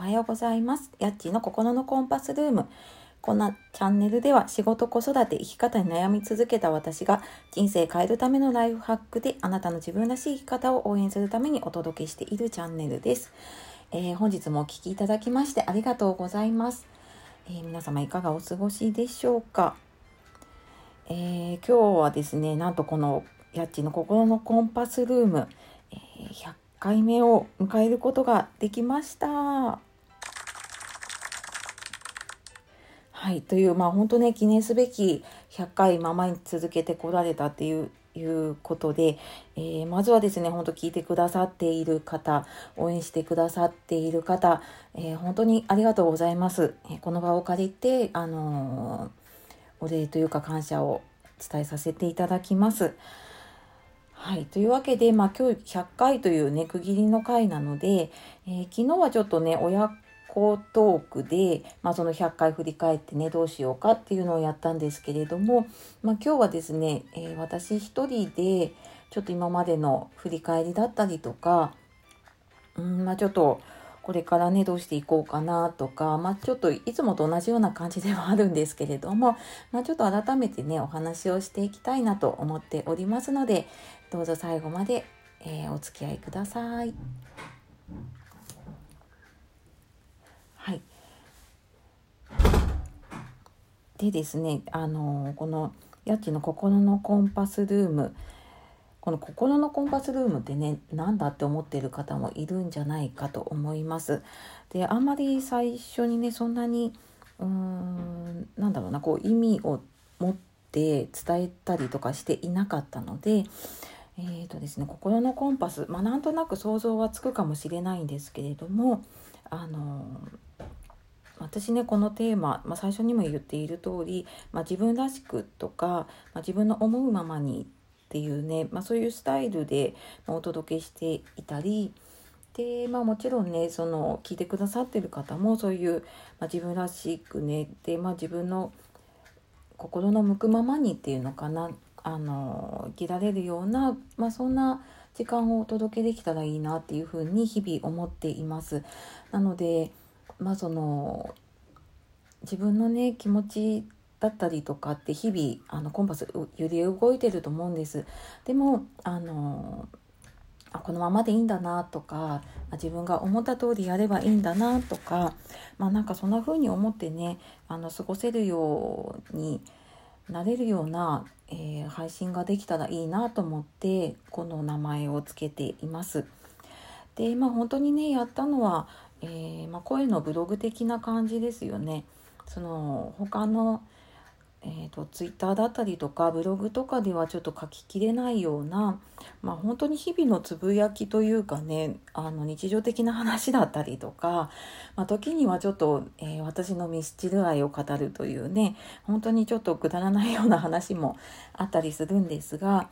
おはようございます。やっちの心のコンパスルーム。こんなチャンネルでは仕事、子育て、生き方に悩み続けた私が人生変えるためのライフハックであなたの自分らしい生き方を応援するためにお届けしているチャンネルです。えー、本日もお聴きいただきましてありがとうございます。えー、皆様いかがお過ごしでしょうか、えー、今日はですね、なんとこのやっちの心のコンパスルーム、え100回目を迎えることができました。はい、という、まあ本当ね、記念すべき100回、まあ、毎日続けてこられたっていういうことで、えー、まずはですね、本当聞いてくださっている方、応援してくださっている方、えー、本当にありがとうございます。えー、この場を借りて、あのお礼というか感謝を伝えさせていただきます。はい。というわけで、まあ今日100回というね、区切りの回なので、えー、昨日はちょっとね、親子トークで、まあその100回振り返ってね、どうしようかっていうのをやったんですけれども、まあ今日はですね、えー、私一人で、ちょっと今までの振り返りだったりとか、うん、まあちょっと、これからね、どうしていこうかなとか、まあ、ちょっといつもと同じような感じではあるんですけれども、まあ、ちょっと改めてね、お話をしていきたいなと思っておりますので、どうぞ最後まで、えー、お付き合いください。はい。でですね、あの、この、家賃の心のコンパスルーム、この心のコンパスルームってね何だって思ってる方もいるんじゃないかと思います。であんまり最初にねそんなにうーんなんだろうなこう意味を持って伝えたりとかしていなかったので。えーとですね、心のコンパス、まあ、なんとなく想像はつくかもしれないんですけれどもあの私ねこのテーマ、まあ、最初にも言っている通り、まあ、自分らしくとか、まあ、自分の思うままにっていうね、ま、そういうスタイルでお届けしていたりで、まあ、もちろんねその聞いてくださってる方もそういう、ま、自分らしくねで、ま、自分の心の向くままにっていうのかなあの生きられるような、まあ、そんな時間をお届けできたらいいなっていうふうに日々思っています。なので、まあ、その自分のね気持ちだったりとかって日々あのコンパス揺れ動いてると思うんです。でもあのこのままでいいんだなとか自分が思った通りやればいいんだなとかまあなんかそんな風に思ってねあの過ごせるようになれるような、えー、配信ができたらいいなと思ってこの名前を付けています。でまあ本当にねやったのは、えー、まあ、声のブログ的な感じですよね。その他のえーと、ツイッターだったりとかブログとかではちょっと書ききれないような、まあ、本当に日々のつぶやきというかねあの日常的な話だったりとか、まあ、時にはちょっと、えー、私のミスチル愛を語るというね本当にちょっとくだらないような話もあったりするんですが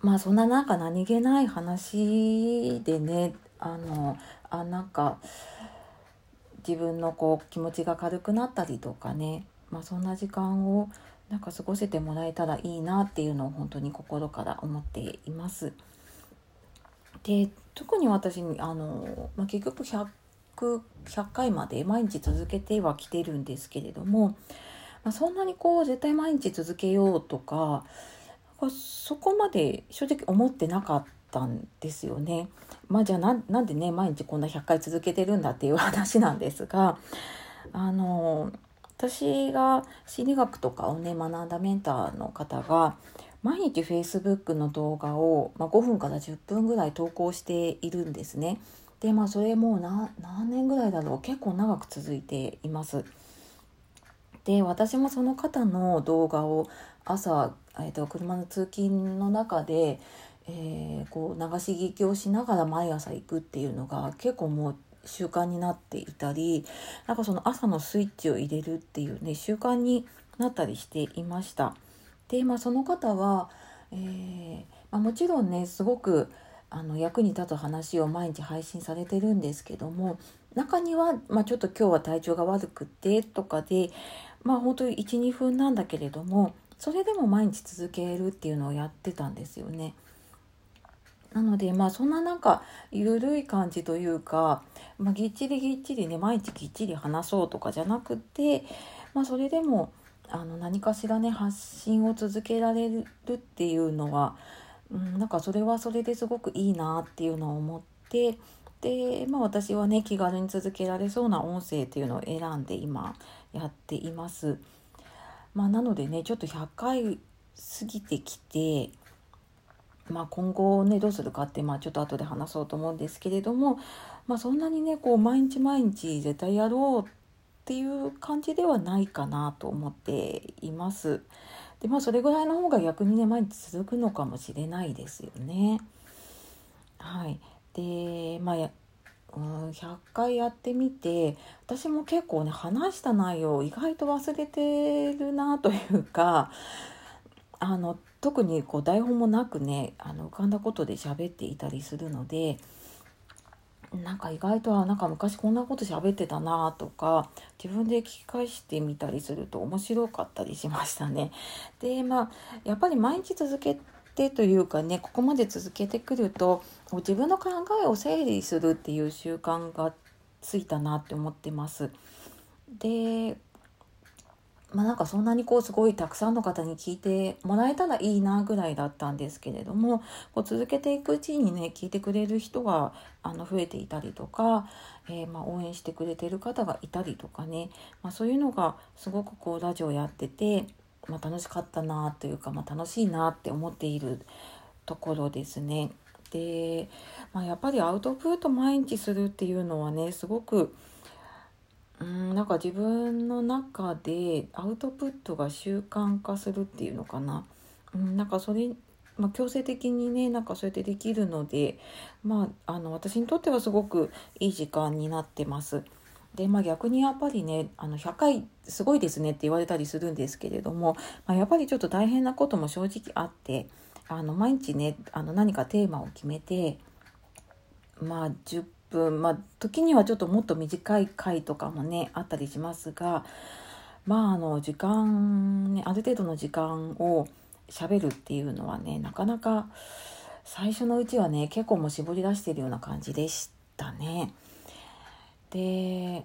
まあそんななんか何気ない話でねあのあなんか自分のこう気持ちが軽くなったりとかねまあ、そんな時間をなんか過ごせてもらえたらいいなっていうのを本当に心から思っています。で特に私あの、まあ、結局 100, 100回まで毎日続けてはきてるんですけれども、まあ、そんなにこう絶対毎日続けようとかそこまで正直思ってなかったんですよね。まあじゃあなんでね毎日こんな100回続けてるんだっていう話なんですがあの私が心理学とかをね学んだメンターの方が毎日 Facebook の動画を、まあ、5分から10分ぐらい投稿しているんですね。でまあそれもう何年ぐらいだろう結構長く続いています。で私もその方の動画を朝、えーと、車の通勤の中で、えー、こう流し聞きをしながら毎朝行くっていうのが結構もう習慣になっていたりなんかその朝のスイッチを入れるっていうね習慣になったりしていました。でまあその方は、えー、まあ、もちろんねすごくあの役に立つ話を毎日配信されてるんですけども中には、まあ、ちょっと今日は体調が悪くてとかでまあ本当に12分なんだけれどもそれでも毎日続けるっていうのをやってたんですよね。なのでまあそんななんか緩い感じというか、まあ、ぎっちりぎっちりね毎日ぎっちり話そうとかじゃなくて、まあ、それでもあの何かしらね発信を続けられるっていうのは、うん、なんかそれはそれですごくいいなっていうのを思ってで、まあ、私はね気軽に続けられそうな音声っていうのを選んで今やっています。まあ、なのでねちょっと100回過ぎてきてまあ、今後ねどうするかって、まあ、ちょっと後で話そうと思うんですけれども、まあ、そんなにねこう毎日毎日絶対やろうっていう感じではないかなと思っています。でまあそれぐらいの方が逆にね毎日続くのかもしれないですよね。はい、でまあうん100回やってみて私も結構ね話した内容意外と忘れてるなというかあの特にこう台本もなくねあの浮かんだことで喋っていたりするのでなんか意外とはなんか昔こんなこと喋ってたなとか自分で聞き返してみたりすると面白かったりしましたね。でまあやっぱり毎日続けてというかねここまで続けてくると自分の考えを整理するっていう習慣がついたなって思ってます。でまあ、なんかそんなにこうすごいたくさんの方に聞いてもらえたらいいなぐらいだったんですけれどもこう続けていくうちにね聞いてくれる人があの増えていたりとか、えー、ま応援してくれてる方がいたりとかね、まあ、そういうのがすごくこうラジオやってて、まあ、楽しかったなというか、ま、楽しいなって思っているところですね。で、ま、やっぱりアウトプット毎日するっていうのはねすごくうんなんか自分の中でアウトプットが習慣化するっていうのかな、うん、なんかそれ、まあ、強制的にねなんかそうやってできるので、まあ、あの私にとってはすごくいい時間になってます。でまあ、逆にやっぱりねあの100回すごいですねって言われたりするんですけれども、まあ、やっぱりちょっと大変なことも正直あってあの毎日ねあの何かテーマを決めてまあ10分まあ時にはちょっともっと短い回とかもねあったりしますがまああの時間ねある程度の時間をしゃべるっていうのはねなかなか最初のうちはね結構もう絞り出してるような感じでしたね。で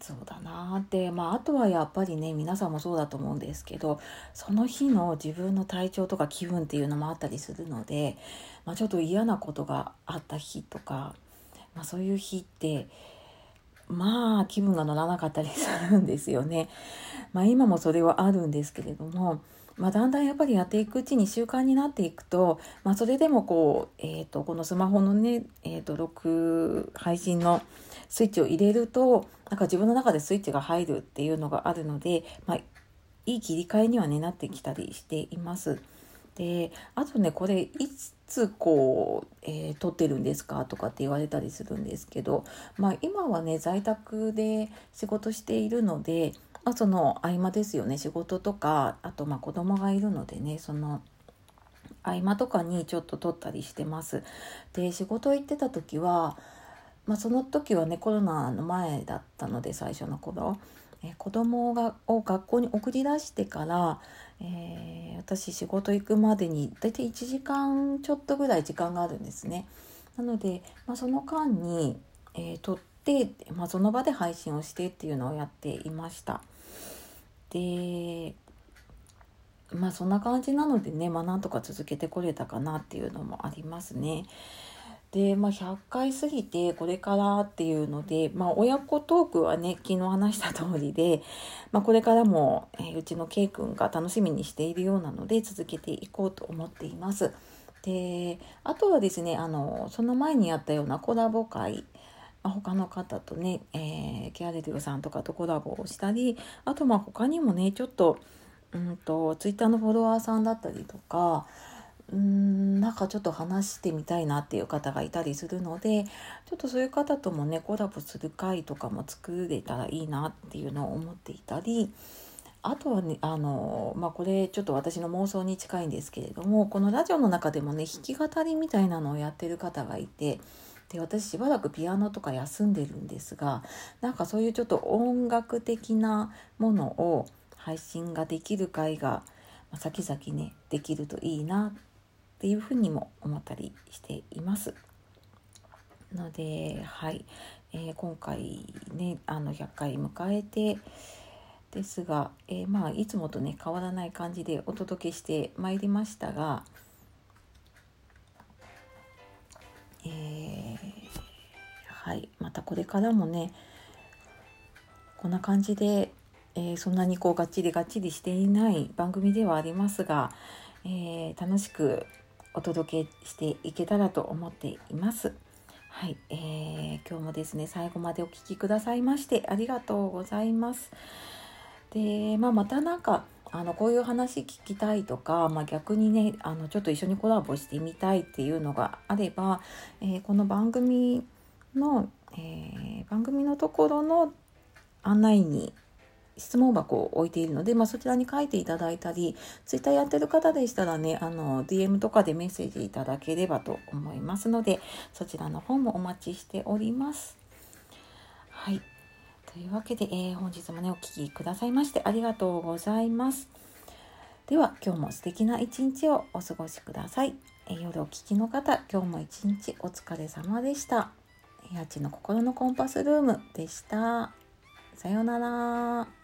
そうだなってまああとはやっぱりね皆さんもそうだと思うんですけどその日の自分の体調とか気分っていうのもあったりするので、まあ、ちょっと嫌なことがあった日とか、まあ、そういう日ってまあ気分が乗らなかったりするんですよね。まあ、今もそれはあるんですけれども、まあ、だんだんやっぱりやっていくうちに習慣になっていくと、まあ、それでもこう、えーと、このスマホのね、えーと録配信のスイッチを入れるとなんか自分の中でスイッチが入るっていうのがあるので、まあ、いい切り替えには、ね、なってきたりしています。であとねこれいつこう、えー、撮ってるんですかとかって言われたりするんですけど、まあ、今はね在宅で仕事しているので、その合間ですよね仕事とかあとまあ子供がいるのでねその合間とかにちょっと撮ったりしてます。で仕事行ってた時はまあ、その時はねコロナの前だったので最初の頃、子供がを学校に送り出してから、えー、私仕事行くまでに大体1時間ちょっとぐらい時間があるんですね。なので、まあ、その間に、えー、撮っ、まあ、その場で配信をしてっていうのをやっていました。でまあそんな感じなのでね、まあ、なんとか続けてこれたかなっていうのもありますね。で、まあ、100回過ぎてこれからっていうので、まあ、親子トークはね昨日話した通りで、まあ、これからも、え、うちの K 君が楽しみにしているようなので続けていこうと思っています。であとはですねあのその前にやったようなコラボ会まあ、他の方とね、えー、ケアレディオさんとかとコラボをしたりあとまあ他にもねちょっとうんとツイッターのフォロワーさんだったりとかうんなんかちょっと話してみたいなっていう方がいたりするのでちょっとそういう方ともねコラボする会とかも作れたらいいなっていうのを思っていたりあとはねあのまあこれちょっと私の妄想に近いんですけれどもこのラジオの中でもね弾き語りみたいなのをやってる方がいて。で私しばらくピアノとか休んでるんですがなんかそういうちょっと音楽的なものを配信ができる会が先々ねできるといいなっっていうふうにも思ったりしています。ので、はいえー、今回ねあの100回迎えてですが、えー、まあいつもとね変わらない感じでお届けしてまいりましたが、えー、はいまたこれからもねこんな感じで、えー、そんなにこうがっちりがっちりしていない番組ではありますが、えー楽しくお届けしていけたらと思っています。はい、えー、今日もですね最後までお聴きくださいましてありがとうございます。で、まあ、またなんかあのこういう話聞きたいとか、まあ、逆にねあのちょっと一緒にコラボしてみたいっていうのがあれば、えー、この番組の、えー、番組のところの案内に質問箱を置いているので、まあ、そちらに書いていただいたり、ツイッターやってる方でしたらね、あの、DM とかでメッセージいただければと思いますので、そちらの方もお待ちしております。はい。というわけで、えー、本日もね、お聴きくださいましてありがとうございます。では、今日も素敵な一日をお過ごしください。えー、夜お聴きの方、今日も一日お疲れ様でした。八千の心のコンパスルームでした。さようなら。